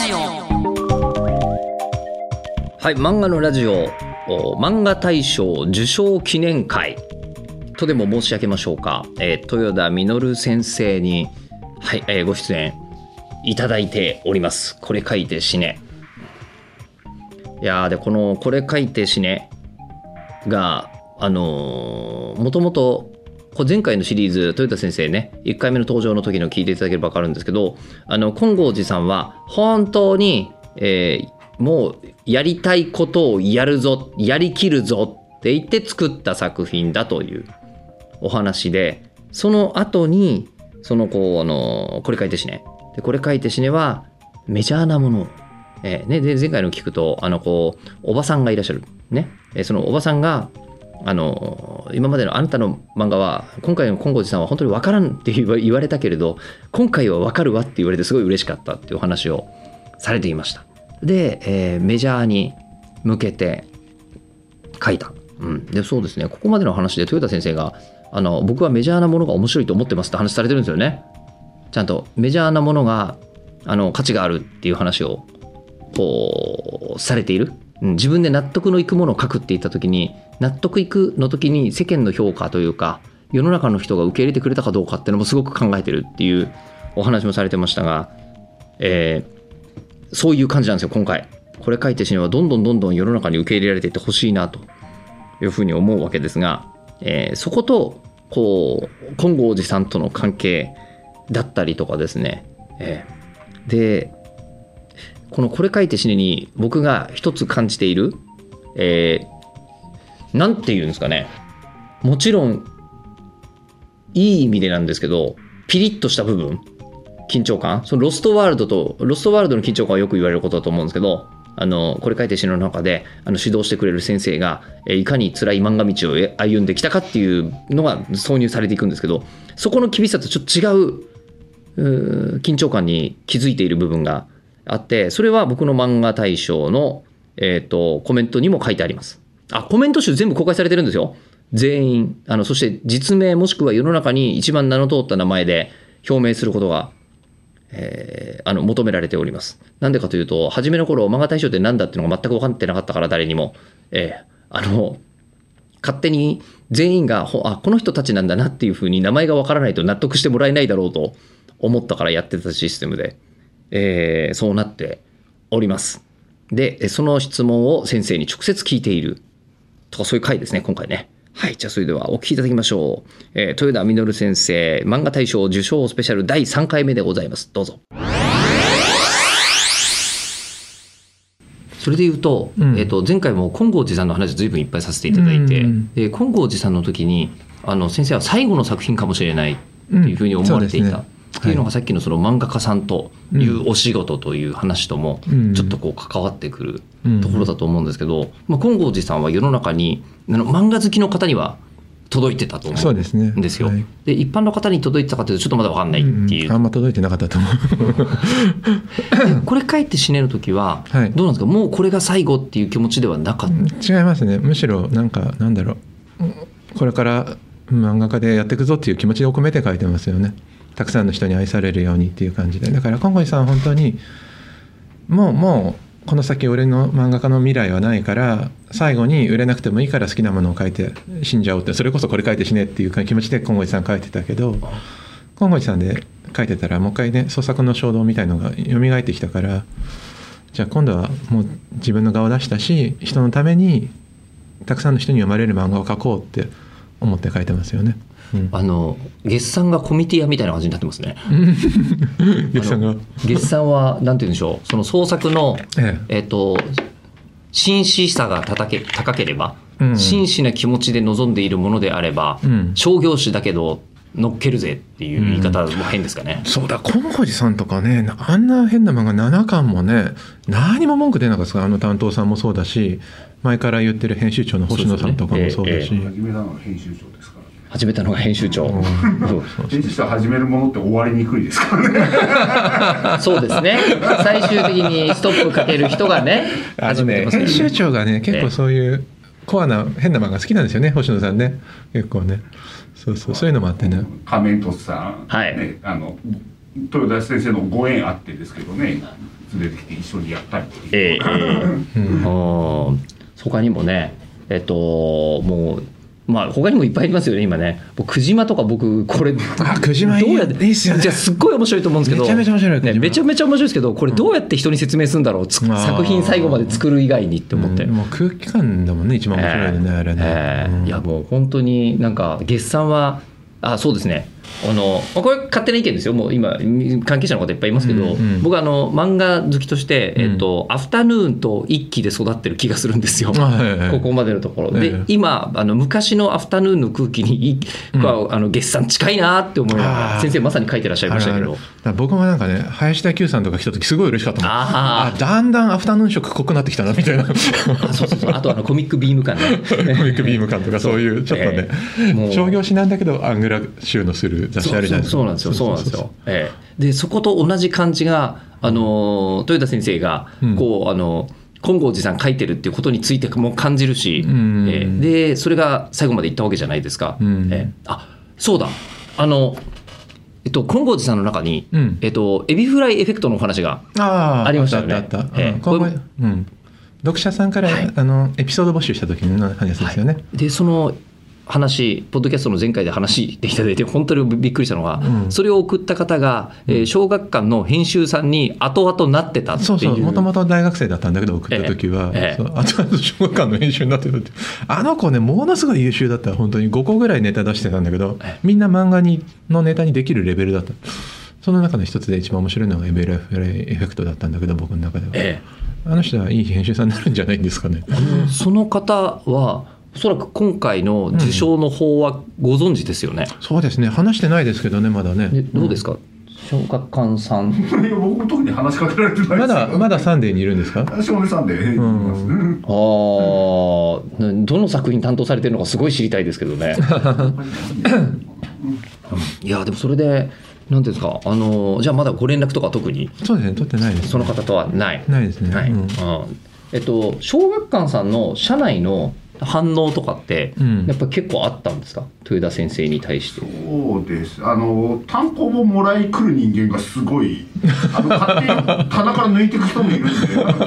ジオはい、漫画のラジオ漫画大賞受賞記念会とでも申し上げましょうか、えー豊田実先生に、はいえーご出演いただいております。これ書いて死ね。いやーでこの「これ書いて死ね」があのーもともと前回のシリーズ豊田先生ね1回目の登場の時の聞いていただければ分かるんですけどあの金剛寺さんは本当に、えーもうやりたいことをやるぞやりきるぞって言って作った作品だというお話でその後にそのこうあのこれ書いて死ね。でこれ書いて死ねはメジャーなもの。をえーね、で前回の聞くとあのこうおばさんがいらっしゃる、ね。えそのおばさんがあの今までのあなたの漫画は今回の金剛寺さんは本当に分からんって言われたけれど今回は分かるわって言われてすごい嬉しかったっていうお話をされていました。で、えーメジャーに向けて書いた、うん、でそうですね。ここまでの話で豊田先生があの僕はメジャーなものが面白いと思ってますって話されてるんですよね。ちゃんとメジャーなものがあの価値があるっていう話をこうされている、うん。自分で納得のいくものを書くって言った時に納得いくの時に世間の評価というか世の中の人が受け入れてくれたかどうかっていうのもすごく考えてるっていうお話もされてましたが、えーそういう感じなんですよ今回。これ書いて死ねはどんどんどんどん世の中に受け入れられていってほしいなというふうに思うわけですが、えーそことこう金剛寺さんとの関係だったりとかですね、えーでこの「これ書いて死ね」に僕が一つ感じている、えーなんて言うんですかね。もちろんいい意味でなんですけどピリッとした部分緊張感。そのロストワールドとロストワールドの緊張感はよく言われることだと思うんですけどあのこれ書いて死ぬの中であの指導してくれる先生がえいかに辛い漫画道を歩んできたかっていうのが挿入されていくんですけどそこの厳しさとちょっと違うう緊張感に気づいている部分があってそれは僕の漫画大賞の、えー、とコメントにも書いてあります。あコメント集全部公開されてるんですよ全員あのそして実名もしくは世の中に一番名の通った名前で表明することがえーあの求められております。なんでかというと、初めの頃、漫画大賞って何だっていうのが全く分かってなかったから、誰にも。えーあの、勝手に全員が、あ、この人たちなんだなっていうふうに名前が分からないと納得してもらえないだろうと思ったからやってたシステムで、えーそうなっております。で、その質問を先生に直接聞いているとかそういう回ですね、今回ね。はい、じゃあそれではお聞きいただきましょう。えー豊田実先生、漫画大賞受賞スペシャル第3回目でございます。どうぞ。それで言うと,、うんえー、と前回も金剛寺さんの話ずいぶんいっぱいさせていただいて、うんで金剛寺さんの時にあの先生は最後の作品かもしれないっていうふうに思われていた、うんっていうのがさっきのその漫画家さんというお仕事という話ともうん。ちょっとこう関わってくるうんところだと思うんですけど、まあ、金剛寺さんは世の中にあの漫画好きの方には届いてたと思そうんですよ。はい。で一般の方に届いてたかというとちょっとまだ分かんないっていう。うん。あんま届いてなかったと思う。で これ書いて死ねる時ははい。どうなんですか、もうこれが最後っていう気持ちではなかった？違いますね。むしろなんかなんだろう。これから漫画家でやっていくぞっていう気持ちを込めて書いてますよねたくさんの人に愛されるようにっていう感じでだから今後さん本当にもうもうこの先俺の漫画家の未来はないから最後に売れなくてもいいから好きなものを書いて死んじゃおうってそれこそこれ書いて死ねっていう気持ちで今後さん書いてたけど今後さんで書いてたらもう一回ね創作の衝動みたいのが蘇ってきたからじゃあ今度はもう自分の顔を出したし人のためにたくさんの人に読まれる漫画を描こうって思って書いてますよね。うん、あの月さんがコミティアみたいな感じになってますね。月さんが？月さんはなんて言うんでしょう。その創作のええ。っ、と真摯さが高け高ければ、うん。真摯な気持ちで臨んでいるものであれば、うん。商業誌だけど乗っけるぜっていう言い方も変ですかね。そうだ金剛寺さんとかねあんな変な漫画7巻もね何も文句出なかったですあの担当さんもそうだし前から言ってる編集長の星野さんとかもそうだし。そうです始めたのが編集長。編集長。うん。そう。編集長始めるものって終わりにくいですからね。そうですね。最終的にストップかける人がね、あのね始めてますから編集長がね結構そういうコアな変な漫画好きなんですよね星野さんね。結構ね。そうそうそういうのもあってね。仮面とさん、はい。ね、あの豊田先生のご縁あってですけどね連れてきて一緒にやったりっていうええええ。うん。うん他にもねえっともうまあ他にもいっぱいありますよね今ね。僕久島とか僕これ あ久島どうやっていいっすよね。じゃあすっごい面白いと思うんですけど。めちゃめちゃ面白いね、めちゃめちゃ面白いですけどこれどうやって人に説明するんだろうつあー。作品最後まで作る以外にって思って、うんもう空気感だもんね一番面白いのね、あれね、ええうん。いやもう本当になんか月産はあそうですねあのまあこれ勝手な意見ですよ。もう今関係者の方いっぱいいますけど、うんうん僕あの漫画好きとして、うん。えっとアフタヌーンと一期で育ってる気がするんですよ。ここまでのところ、ええ。で今あの昔のアフタヌーンの空気にいうん。はあの月産近いなって思いながら先生まさに書いてらっしゃいましたけど。僕もなんかね林田久さんとか来た時すごい嬉しかったもん。あー。だんだんアフタヌーン色濃くなってきたなみたいな。コ あそうそうそう。あとあのコミックビーム感ね。ミックビーム感とかそういうちょっとね、商業誌なんだけどアングラ収納する雑誌あるじゃないですか。そうなんですよ。そうなんですよ、ええ。でそこと同じ感じがあの豊田先生がうん。こう、あの金剛寺さん書いてるっていうことについても感じるし、うん。ええ。でそれが最後までいったわけじゃないですか、うん。ええ。あそうだ。あのえっと金剛寺さんの中に、うん。えっとエビフライエフェクトのお話がありましたよね。あったあったええ。うん今後これうん。読者さんから、はい。あのエピソード募集した時の話ですよね、でその話ポッドキャストの前回で話していただいて本当にびっくりしたのが、うん。それを送った方が、えー小学館の編集さんに後々なってたっていう。そうそう。もともと大学生だったんだけど送った時は、ええ。ええそう。あとあと小学館の編集になってるってあの子ねものすごい優秀だった本当に5個ぐらいネタ出してたんだけどええ。みんな漫画にのネタにできるレベルだった。その中の一つで一番面白いのがエベルフレイエフェクトだったんだけど僕の中では、えあの人はいい編集さんになるんじゃないんですかね。その方はおそらく今回の受賞の方はご存知ですよね。そうですね。話してないですけどねまだね。でどうですか、小学館さん。いや僕も特に話しかけられてないですまだまだサンデーにいるんですか？少年さんで言いますね、あー。などの作品担当されてるのかすごい知りたいですけどね。いやでもそれでなんていうんですか？あのじゃあまだご連絡とか特に？そうですね。撮ってないです、その方とはない。ないですね。はい。うん。うん。えっと小学館さんの社内の反応とかって、うん。やっぱ結構あったんですか？豊田先生に対して。そうです。あの単行本もらい来る人間がすごい。あの勝手に棚から抜いていく人もいるんで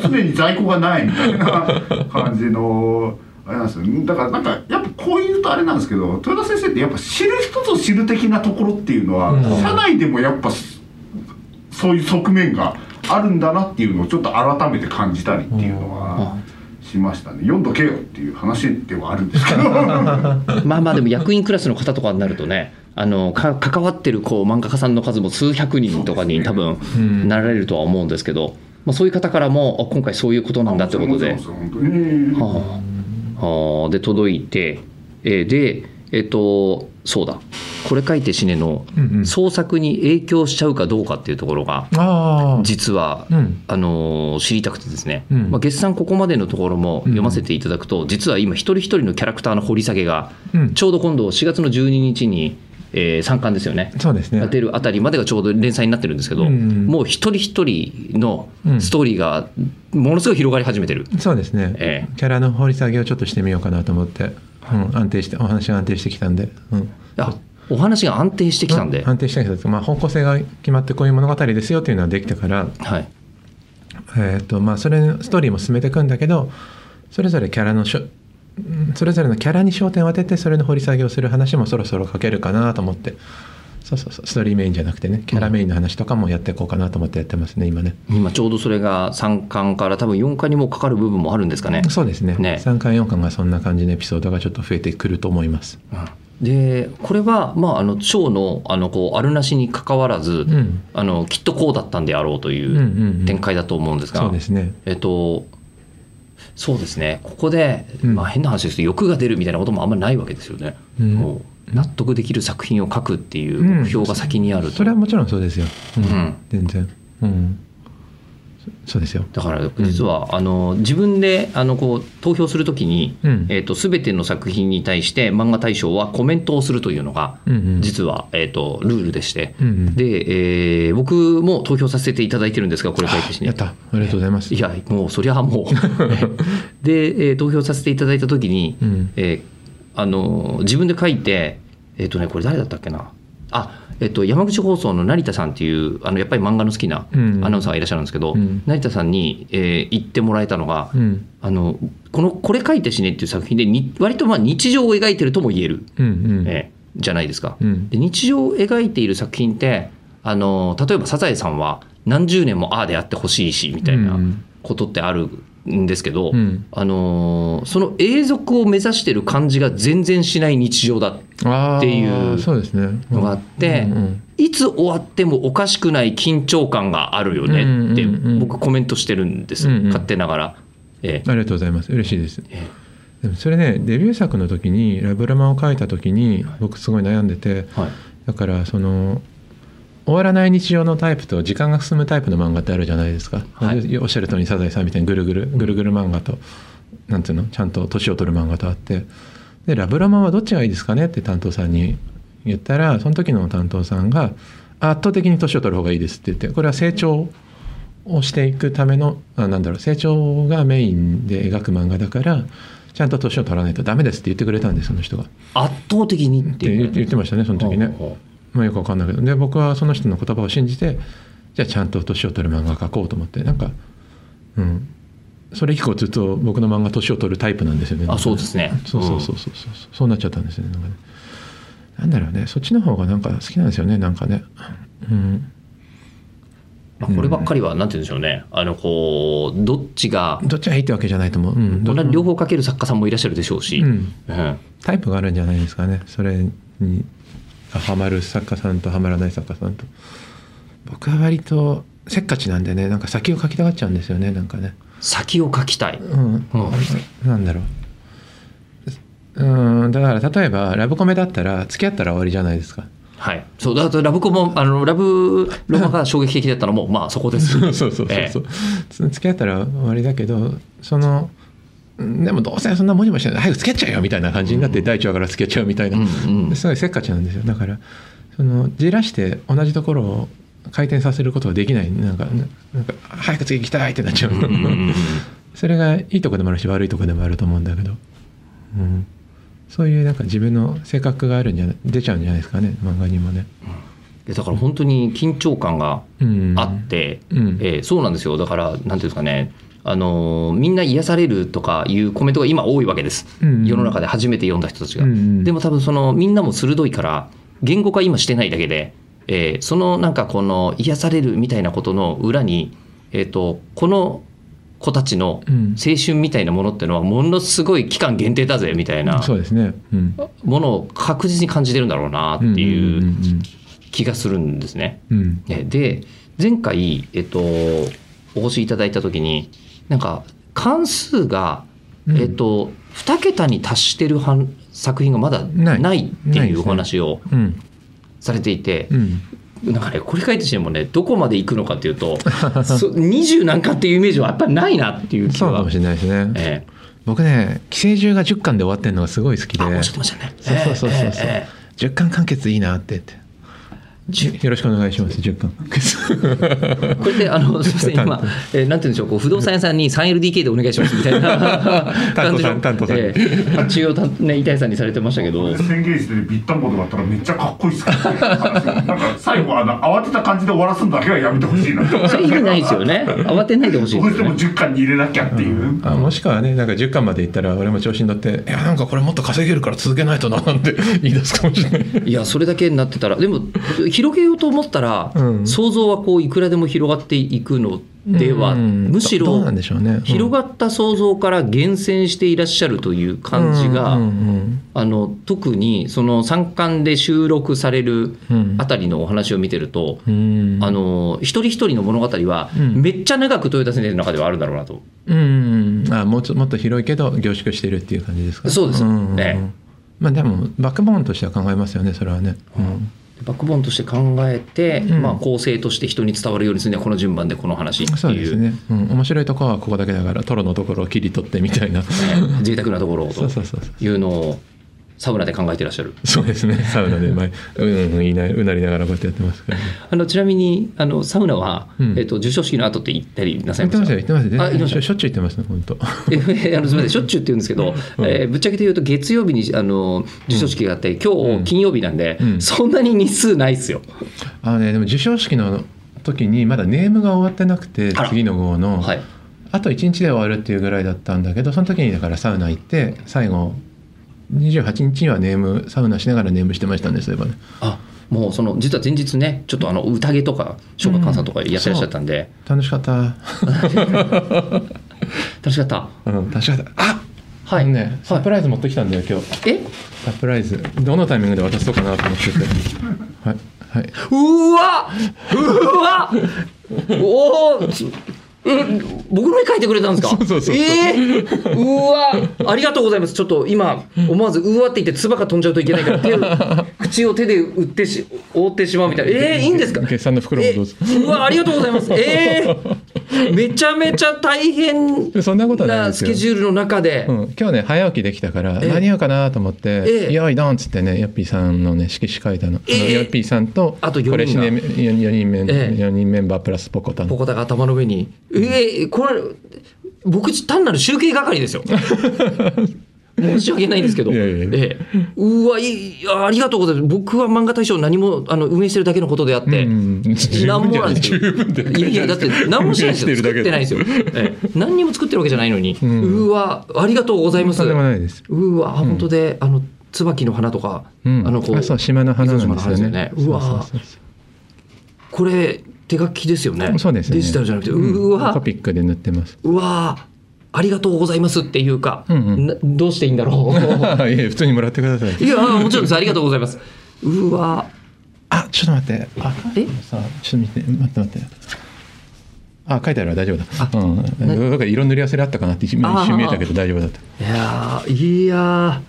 常に在庫がないみたいな感じのあれなんですよ。だからなんかやっぱこう言うとあれなんですけど豊田先生ってやっぱ知る人ぞ知る的なところっていうのは、うん。社内でもやっぱそういう側面があるんだなっていうのをちょっと改めて感じたりっていうのはしましたね。読んどけよっていう話ではあるんですけど。まあまあでも役員クラスの方とかになるとねあのか関わってるこう漫画家さんの数も数百人とかに多分うん。なられるとは思うんですけど、まあ、そういう方からもあ今回そういうことなんだってことで。あはあ。で届いて、えーでえっ、とそうだ。これ書いて死ねのうんうん。創作に影響しちゃうかどうかっていうところが実は、うん。あのー知りたくてですね、うん。まあ、月産ここまでのところも読ませていただくと、実は今一人一人のキャラクターの掘り下げが、うん。ちょうど今度4月の12日に、え3巻ですよね。そうですね。出るあたりまでがちょうど連載になってるんですけど、うんもう一人一人のうん。ストーリーがものすごい広がり始めてる。そうですね、え。キャラの掘り下げをちょっとしてみようかなと思って、うん、安定してお話が安定してきたんで、うん、あお話が安定してきたんで、安定してきたんですまあ、方向性が決まってこういう物語ですよっていうのはできたから、はい、えーとまあ、それストーリーも進めていくんだけどそれぞれキャラのしょうんそれぞれのキャラに焦点を当ててそれの掘り下げをする話もそろそろ書けるかなと思ってそうそうそう。ストーリーメインじゃなくてねキャラメインの話とかもやっていこうかなと思ってやってますね今ね。今ちょうどそれが3巻から多分4巻にもかかる部分もあるんですかね。そうですね。ね。3巻4巻がそんな感じのエピソードがちょっと増えてくると思います。でこれは、まあ、あの章のあのこうあるなしにかかわらず、うん。あのきっとこうだったんであろうというんうんうん。う展開だと思うんですが、そうですね。えっとそうですね。ここで、うん。まあ、変な話ですけど欲が出るみたいなこともあんまりないわけですよね。うん納得できる作品を書くっていう目標が先にあると、それはもちろんそうですよ、うん。うん。全然、うん、そそうですよ。だから実は、あの自分であのこう投票するときに、うん。えー、と全ての作品に対して漫画大賞はコメントをするというのが、うんうん。実は、えー、とルールでして、うんうん。で、えー僕も投票させていただいてるんですがこれ書いてしね。やった。ありがとうございます。いやもうそりゃもう。で、えー投票させていただいた時に、うん。えーあの自分で書いてえっ、とねこれ誰だったっけな？あえっと、山口放送の成田さんっていうあのやっぱり漫画の好きなうん。アナウンサーがいらっしゃるんですけど、うん。成田さんに、えー言ってもらえたのが、うん。あのこの「これ書いて死ね」っていう作品でに割とまあ日常を描いてるとも言える、うんうん。えーじゃないですか。うん。で日常を描いている作品ってあの例えば「サザエさん」は何十年もああであってほしいしみたいなうん。ことってあるんですけど、うん。あのーその永続を目指してる感じが全然しない日常だっていうそうですね。のがあって、いつ終わってもおかしくない緊張感があるよねって僕コメントしてるんです、うんうん。勝手ながら。ええ。ありがとうございます。嬉しいです。えでもそれねデビュー作の時にラブラマを書いた時に僕すごい悩んでてえはい。だからその終わらない日常のタイプと時間が進むタイプの漫画ってあるじゃないですか、はい。おっしゃる通りサザエさんみたいにぐるぐるぐるぐる漫画となんていうのちゃんと年を取る漫画とあって。でラブラマはどっちがいいですかねって担当さんに言ったらその時の担当さんが圧倒的に年を取る方がいいですって言ってこれは成長をしていくためのあなんだろう成長がメインで描く漫画だからちゃんと年を取らないとダメですって言ってくれたんですその人が。っ圧倒的にって言って言ってましたねその時ね。ほうほまあよくわかんないけど。で僕はその人の言葉を信じてじゃあちゃんと年を取る漫画描こうと思って。なんかうん。それ以降ずっと僕の漫画年を取るタイプなんですよね。うあそうですね。そうそうそうそうそう。そうなっちゃったんですよね。なんかね。なんだろうね。そっちの方がなんか好きなんですよね。なんかね。うん。まあ、こればっかりはなんて言うんでしょうね。あのこうどっちがどっちがいいってわけじゃないと思う、うん、これは両方方書ける作家さんもいらっしゃるでしょうし、うん。うん。タイプがあるんじゃないですかね。それにハマる作家さんとハマらない作家さんと。僕は割とせっかちなんでねなんか先を書きたがっちゃうんですよねなんかね。先を書きたい、うん、うん。なんだろう。うんだから例えばラブコメだったら付き合ったら終わりじゃないですか。はい、そうだとラブコもあのラブロマが衝撃的だったのもまあそこです。そうそうそうそう、え付き合ったら終わりだけどそのうんでもどうせそんなもじもじしてない。早く付き合っちゃえよみたいな感じになって第一話から付き合っちゃうみたいな、うんうんすごいせっかちなんですよ。だからそのじらして同じところを回転させることはできない。なんかなんか早く次行きたいってなっちゃう、うんうんうん それがいいとこでもあるし悪いとこでもあると思うんだけど、うん、そういうなんか自分の性格があるんじゃない出ちゃうんじゃないですかね。漫画にもね。でだから本当に緊張感がうん、あって、うん。えーそうなんですよ。だからなんていうんですかねあのーみんな癒されるとかいうコメントが今多いわけです、うん世の中で初めて読んだ人たちが、うんでも多分そのみんなも鋭いから言語化今してないだけで、えーそのなんかこの癒されるみたいなことの裏に、えー、とこの子たちのうん。青春みたいなものっていうのはものすごい期間限定だぜみたいなそうですね。うん、ものを確実に感じてるんだろうなっていんう気がするんですね。で前回、えっと、お越しいただいた時になんか関数が、うん。えっと、2桁に達してるはん作品がまだない。っていうお話をうん。されていて、うん。なんかねこれ書いてしてもね。どこまで行くのかっていうと そ20何巻っていうイメージはやっぱりないなっていう気は。そうかもしれないですね。え僕ね寄生獣が10巻で終わってるのがすごい好きで。えあおっしゃってましたね。そうそうそうそう。えええ10巻完結いいなって言ってよろしくお願いします10巻完結えこれであの すみません今、えーなんて言うんでしょうこう不動産屋さんに 3LDK でお願いしますみたいな。感じの担当さんええ発注をたね板谷さんにされてましたけど。宣言してビッタンボードがあったらめっちゃかっこいいっすからね。なんか最後あの慌てた感じで終わらすのだけはやめてほしいなってそれ意味ないですよね。慌てないでほしいどうしてもですよね。10巻に入れなきゃっていう、あもしくはねなんか10巻までいったら俺も調子に乗って「いやなんかこれもっと稼げるから続けないとな」なんて言い出すかもしれない。いやそれだけになってたらでも広げようと思ったら、うん。想像はこういくらでも広がっていくのでは、うん。むしろしね、うん。広がった想像から厳選していらっしゃるという感じが、あの特にその三巻で収録されるうん。あたりのお話を見てると、うん。あの一人一人の物語はうん。めっちゃ長く豊田先生の中ではあるんだろうなと。うん。あもうちょもっと広いけど凝縮してるっていう感じですか？そうですんんん。ええまあでもバックボーンとしては考えますよねそれはね、うんバックボーンとして考えて、うん。まあ、構成として人に伝わるようにするにはこの順番でこの話っていう。そうですね、うん、面白いところはここだけだからトロのところを切り取ってみたいな。ね。贅沢なところをとそうそうそうそういうのをサウナで考えてらっしゃる。そうですね。サウナで前うんうん言いなうなりながらこうやってやってますから、ね、あのちなみにあのサウナは、うん。えっと授賞式の後って行ったりなさい言ってましたますよ言ってます。あ行きましたよしょっちゅう言ってますね本当。えあのすみません。しょっちゅうって言うんですけど、うん。えーぶっちゃけて言うと月曜日にあの授賞式があって、今うん。日金曜日なんで、うん。そんなに日数ないっすよ。あのねでも授賞式の時にまだネームが終わってなくて次の号の、はい、あと1日で終わるっていうぐらいだったんだけどその時にだからサウナ行って最後28日にはネームサウナしながらネームしてましたねそういえばね。あもうその実は前日ねちょっとあの宴とか小学館さんとかやってらっしゃったんで、楽しかった。楽しかった。うん楽しかった。あはい、ねサプライズ持ってきたんだよ今日。え？サプライズ。どのタイミングで渡そうかなと思ってて はいはい。うーわうわ おお僕の絵描いてくれたんですか？そうそうそうえー、うわ。ありがとうございます。ちょっと今思わずうわって言って唾が飛んじゃうといけないから手を 口を手で打ってし覆ってしまうみたいな。えー、いいんですか？決算の袋もどうぞ。えうわありがとうございます。えー、めちゃめちゃ大変 そんなスケジュールの中で、うん、今日ね早起きできたからええ。間に合うかなと思ってえ「え。よいどん」っつってねヨッピーさんのね色紙書いたの、ええ。ヨッピーさんとあと四人が。これしね4人目、ええ。四人メンバープラスポコタン。ポコタが頭の上に。えー、これ僕単なる集計係ですよ 申し訳ないんですけど。いやいやいや。ええ。うわいいありがとうございます。僕は漫画大賞何もあの運営してるだけのことであって、うん。十何もなんですよ。い。やいやだって何もしてないですよ。作ってないですよ、ええ。何にも作ってるわけじゃないのに、ううんわありがとうございます。とんでもないです。うわ本当で、あの椿の花とか、うん。あのこう島の花なんですよね。うわこれ手書きですよね。そうですね。デジタルじゃなくて、ううん。わコピックで塗ってます。うわーありがとうございますっていうか、うんうん。などうしていいんだろ いや普通にもらってください。ういやもちろんです。ありがとうございます。うわ。あちょっと待って。あえ？さあちょっと見て待って待って。あ書いてあるわ。大丈夫だ。あ。うん。などっか色塗り合わせであったかなって一瞬見えたけど大丈夫だった。いやーいや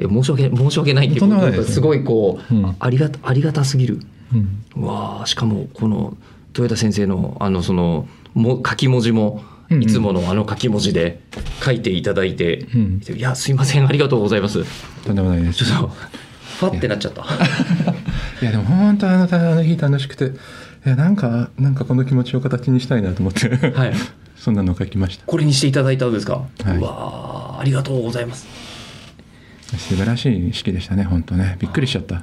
申し訳申し訳ないっていうとんでもないです。ごいこう、うん。ありがたありがたすぎる。うん。うわーしかもこの豊田先生のあのそのも書き文字もうんうんいつものあの書き文字で書いていただいて、うん。いやすいませんありがとうございます。とんでもないです。ちょっとファってなっちゃった。いやでも本当あのあの日楽しくていやなんかなんかこの気持ちを形にしたいなと思って、はい。そんなのを書きました。これにしていただいたんですか、はい。うわーありがとうございます。素晴らしい式でしたね本当ね。びっくりしちゃった、うん、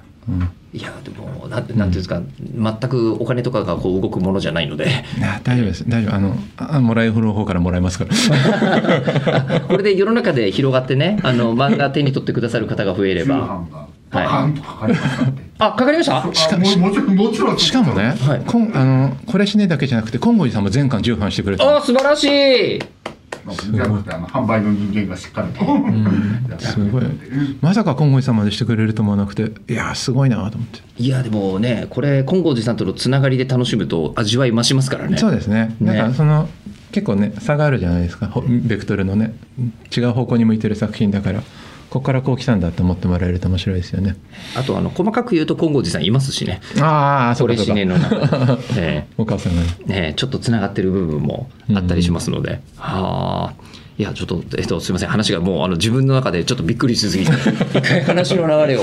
いやでもなんてなんていうんですか、全くお金とかがこう動くものじゃないので。いや大丈夫です。大丈夫。あのあもらえる方からもらえますから。これで世の中で広がってねあの漫画手に取ってくださる方が増えれ通ば販がバカンとかかりましたって、あかかりました？あももちろんもちろん。しかもね、はい。こんあのこれしねだけじゃなくて金剛寺さんも全巻重版してくれたあ素晴らしいじゃなくてあの販売の人間がしっかりと、やってすごい。うんまさか金剛寺さんまでしてくれると思わなくていやすごいなと思って、いやでもねこれ金剛寺さんとのつながりで楽しむと味わい増しますからね。そうですね。ね。なんかその結構ね差があるじゃないですか。ほベクトルのね。違う方向に向いてる作品だからここからこう来たんだって思ってもらえると面白いですよね。あとあの細かく言うと金剛寺さんいますしね。ああそうかそうか。これしねの中。で、ねお母さんが。ねね、ちょっとつながってる部分もあったりしますので、はあ。いやちょっと、えっと、すみません。話がもうあの自分の中でちょっとびっくりしすぎて。一回話の流れを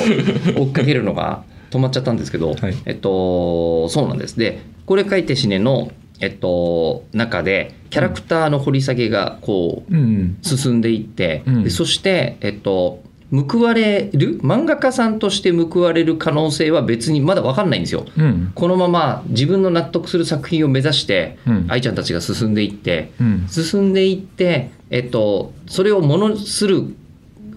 追っかけるのが止まっちゃったんですけど、はい。えっとそうなんです。でこれ書いて死ねの、えっと、中でキャラクターの掘り下げがこううん進んでいって、うん。でそして、えっと、報われる漫画家さんとして報われる可能性は別にまだ分かんないんですよ。うん。このまま自分の納得する作品を目指して、うん。愛ちゃんたちが進んでいってうん。進んでいって、えっと、それをものする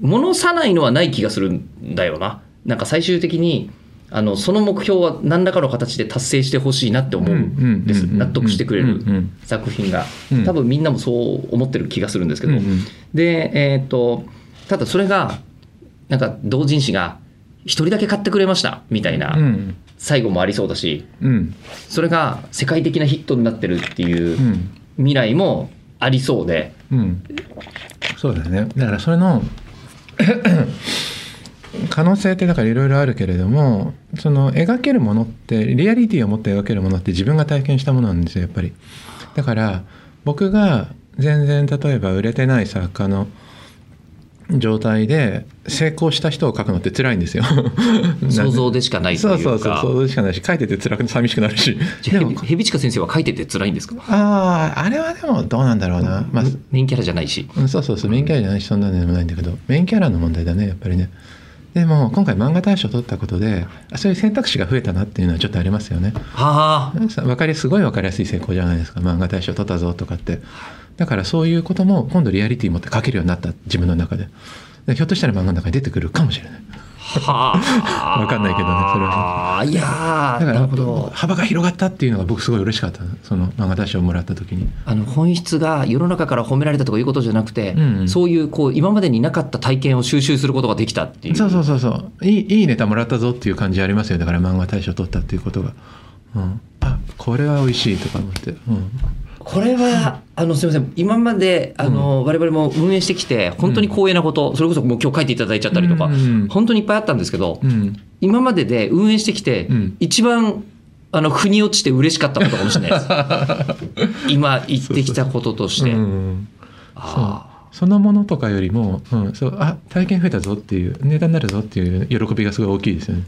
ものさないのはない気がするんだよな。なんか最終的にあのその目標は何らかの形で達成してほしいなって思うんです。納得してくれる作品が。うん。多分みんなもそう思ってる気がするんですけど、うんうん。でえっとただそれがなんか同人誌が一人だけ買ってくれましたみたいなうん。最後もありそうだし、うん。それが世界的なヒットになってるっていううん。未来もありそうで、うん。そうだね。だからそれの可能性ってだからいろいろあるけれどもその描けるものってリアリティを持って描けるものって自分が体験したものなんですよやっぱり。だから僕が全然例えば売れてない作家の状態で成功した人を描くのって辛いんですよ。想像でしかないというか。そうそうそう想像でしかないし書いてて辛く寂し。くなるしでもヘビチカ先生は書いてて辛いんですか？あああれはでもどうなんだろうな、まあメインキャラじゃないし。うんそうそうそう。メインキャラじゃないしそんなのでもないんだけど。メインキャラの問題だねやっぱりねでも今回漫画大賞を取ったことであそういう選択肢が増えたなっていうのはちょっとありますよね。はあ。さわかりすごい分かりやすい成功じゃないですか。漫画大賞取ったぞとかって。だからそういうことも今度リアリティ持って書けるようになった自分の中で。でひょっとしたら漫画の中に出てくるかもしれないはあ。わかんないけどねそれは。いやーだからなるほど。幅が広がったっていうのが僕すごい嬉しかった。その漫画大賞をもらった時に。あの本質が世の中から褒められたとかいうことじゃなくて、うんうん。そういうこう今までになかった体験を収集することができたっていう。そうそうそうそう。いいいいネタもらったぞっていう感じありますよ。だから漫画大賞取ったっていうことが、うん、あこれは美味しいとか思って、うん、これはあのすみません。今まであの、我々も運営してきて本当に光栄なこと、それこそもう今日書いていただいちゃったりとか、うん。うん本当にいっぱいあったんですけど、うん、今までで運営してきて、うん。一番あの腑に落ちて嬉しかったことかもしれないです。今言ってきたこととして。うんあそのものとかよりも、うん、そうあ体験増えたぞっていうネタになるぞっていう喜びがすごい大きいですよね。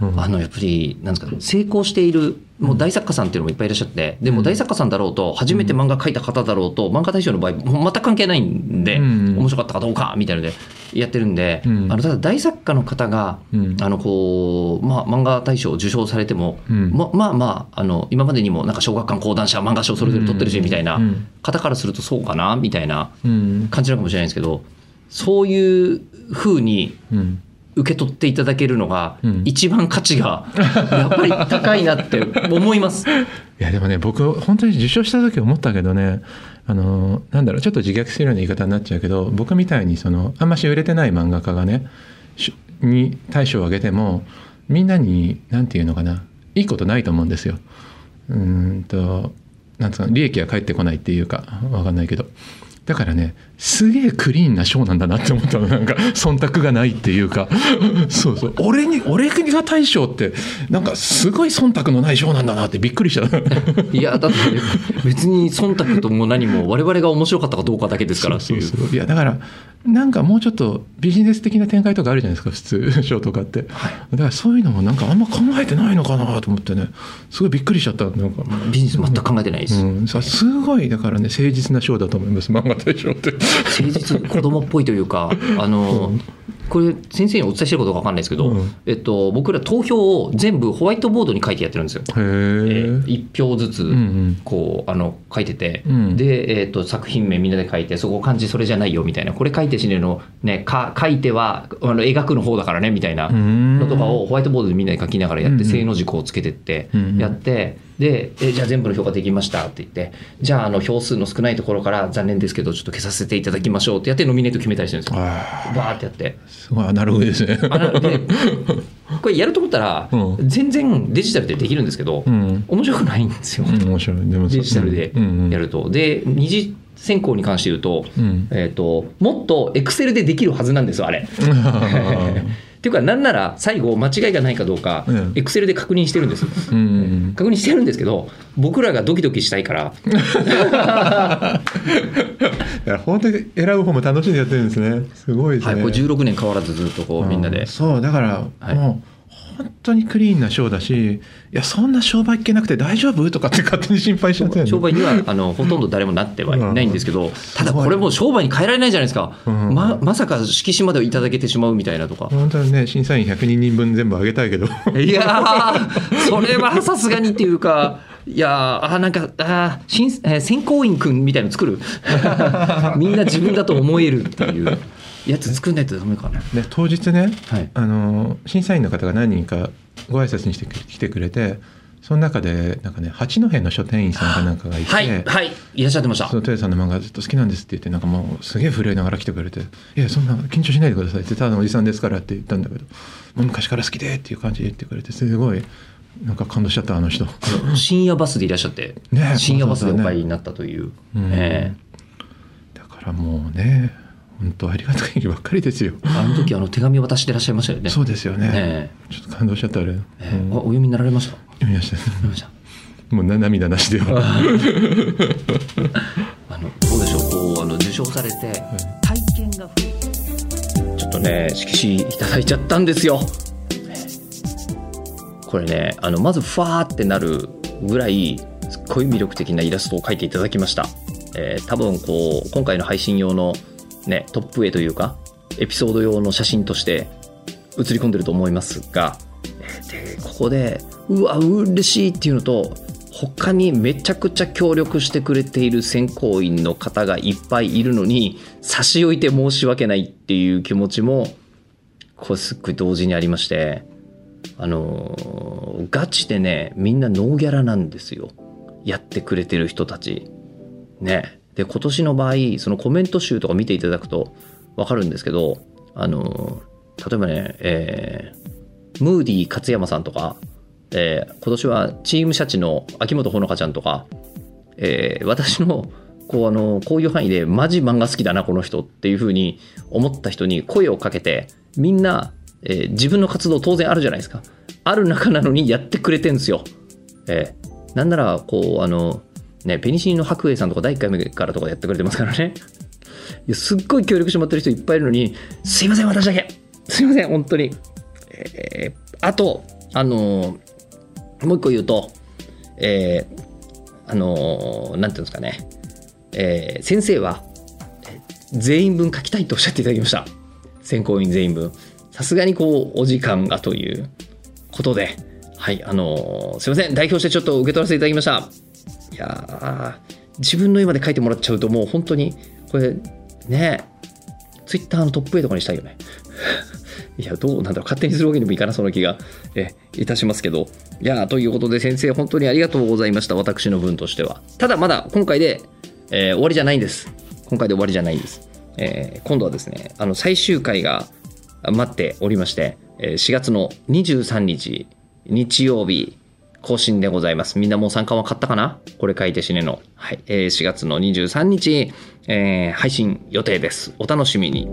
あのやっぱりなんですか成功しているもう大作家さんっていうのもいっぱいいらっしゃってでも大作家さんだろうと初めて漫画描いた方だろうと漫画大賞の場合全く関係ないんで、うん。面白かったかどうかみたいなのでやってるんで、うん。あのただ大作家の方が、うん。あのこうまあ、漫画大賞を受賞されても、うん。ままあまああの今までにもなんか小学館講談社漫画賞それぞれ取ってるしみたいなうん方からするとそうかなみたいなうん。感じなのかもしれないんですけどそういうふうにうん受け取っていただけるのがうん一番価値がやっぱり高いなって思います。いやでもね僕本当に受賞した時思ったけどねあのなんだろうちょっと自虐するような言い方になっちゃうけど僕みたいにそのあんまし売れてない漫画家がねしに大賞をあげてもみんなに何て言うのかないいことないと思うんですよ。うーんとなんつうか利益が返ってこないっていうかわかんないけどだからねすげえクリーンな賞なんだなって思ったの。なんか 忖度がないっていうか。そうそう。俺に俺が大賞ってなんかすごい忖度のない賞なんだなってびっくりした。いやだって別に忖度とも何も我々が面白かったかどうかだけですからそうそう。いやだからなんかもうちょっとビジネス的な展開とかあるじゃないですか普通賞とかって、だからそういうのもなんかあんま考えてないのかなと思ってね。すごいびっくりしちゃった。なんか、ビジネス全く考えてないです。うん、さすごいだからね誠実な賞だと思います。漫画大賞って。誠実子供っぽいというかあの、これ先生にお伝えしてることか分かんないですけど、うん。えっと、僕ら投票を全部ホワイトボードに書いてやってるんですよ。へええ1票ずつこうあの書いてて、うん。で、えー、と作品名みんなで書いてそこ漢字それじゃないよみたいな。これ書いて死ねの、ね、か書いてはあの描くの方だからねみたいなのとかをホワイトボードでみんなで書きながらやってうん正の字こうつけてってうん。やってでえじゃあ全部の評価できました。って言ってじゃああの票数の少ないところから残念ですけどちょっと消させていただきましょうってやってノミネート決めたりしてるんですよ。あバーってやって。ーすごい。アナログですね。これやると思ったらうん。全然デジタルでできるんですけどうん、面白くないんですよ。うん、面白い。デジタルでやると。で、二次選考に関して言うと、うん。えっ、と、もっとエクセルでできるはずなんですよ、あれ。っていうか、なんなら最後、間違いがないかどうかうん、エクセルで確認してるんですよ。うん。うん確認してるんですけど、僕らがドキドキしたいから、いや本当に選ぶ方も楽しんでやってるんですね。すごいですね、はい、これ16年変わらずずっとこう、みんなで。うん。そうだから、はい。もう本当にクリーンなショーだしいやそんな商売っ気なくて大丈夫？とかって勝手に心配しちゃったよね商売にはあのほとんど誰もなってはいないんですけど、ただこれもう商売に変えられないじゃないですか、うん。ままさか色紙までいただけてしまうみたいなとか。本当にね審査員102人分全部あげたいけど。いやー、それはさすがにっていうか、いやー、あーなんか、あー新えー選考員くんみたいの作る。みんな自分だと思えるっていうやつ作んないとダメかな。で当日ね、はいあの審査員の方が何人かご挨拶にして来てくれてその中でなんかね八戸の書店員さんかなんかがいて、はい、はい、いらっしゃってましたそ。の豊さんの漫画ずっと好きなんですって言ってなんかもうすげえ震えながら来てくれて「いやそんな緊張しないでください」って「ただのおじさんですから」って言ったんだけど「もう昔から好きで」っていう感じで言ってくれてすごいなんか感動しちゃったあの人。深夜バスでいらっしゃって、ね深夜バスでお帰りになったという。うんえだからもうね本当ありがたい日ばっかりですよ。ーあの時あの手紙渡してらっしゃいましたよね。そうですよね。えちょっと感動しちゃったあれ。えーうんあお読みになられました？読みました。読みました。もうな涙なしでは。あ のどうでしょう？こうあの受賞されて体験が増えて。とね色紙いただいちゃったんですよこれねあのまずファーってなるぐらいすっごい魅力的なイラストを描いていただきました、えー多分こう今回の配信用のねトップ絵というかエピソード用の写真として映り込んでると思いますが、でここでうわ嬉しいっていうのと他にめちゃくちゃ協力してくれている選考員の方がいっぱいいるのに差し置いて申し訳ないっていう気持ちもこれすっごい同時にありましてあのーガチでねみんなノーギャラなんですよ。やってくれてる人たち。ね。で今年の場合そのコメント集とか見ていただくと分かるんですけどあの例えばね、えームーディ勝山さんとか、えー今年はチームシャチの秋元ほのかちゃんとか、えー私のこうあのこういう範囲でマジ漫画好きだなこの人っていう風に思った人に声をかけてみんな、えー自分の活動当然あるじゃないですか。ある中なのにやってくれてんですよ、えーなんならこうあのねペニシリンの白衣さんとか第1回目からとかやってくれてますからね。いやすっごい協力してもらってる人いっぱいいるのにすいません私だけ。すいません 本当に。えーあとあのーもう一個言うとえーあのーなんていうんですかね、えー先生は全員分書きたいとおっしゃっていただきました。選考員全員分。さすがにこうお時間がということで。はいあのーすいません。代表してちょっと受け取らせていただきました。いやー自分の絵まで書いてもらっちゃうともう本当にこれねツイッターのトップ絵とかにしたいよね いや、どうなんだろう、勝手にするわけにもいかなそうな気がえいたしますけど。いや、ということで、先生、本当にありがとうございました、私の分としては。ただ、まだ今回で、えー終わりじゃないんです。今回で終わりじゃないんです。えー今度はですね、あの最終回が待っておりまして、4月の23日、日曜日、更新でございます。みんなもう参加は買ったかな？これ書いて死ねの。はい。えー4月の23日、えー配信予定です。お楽しみに。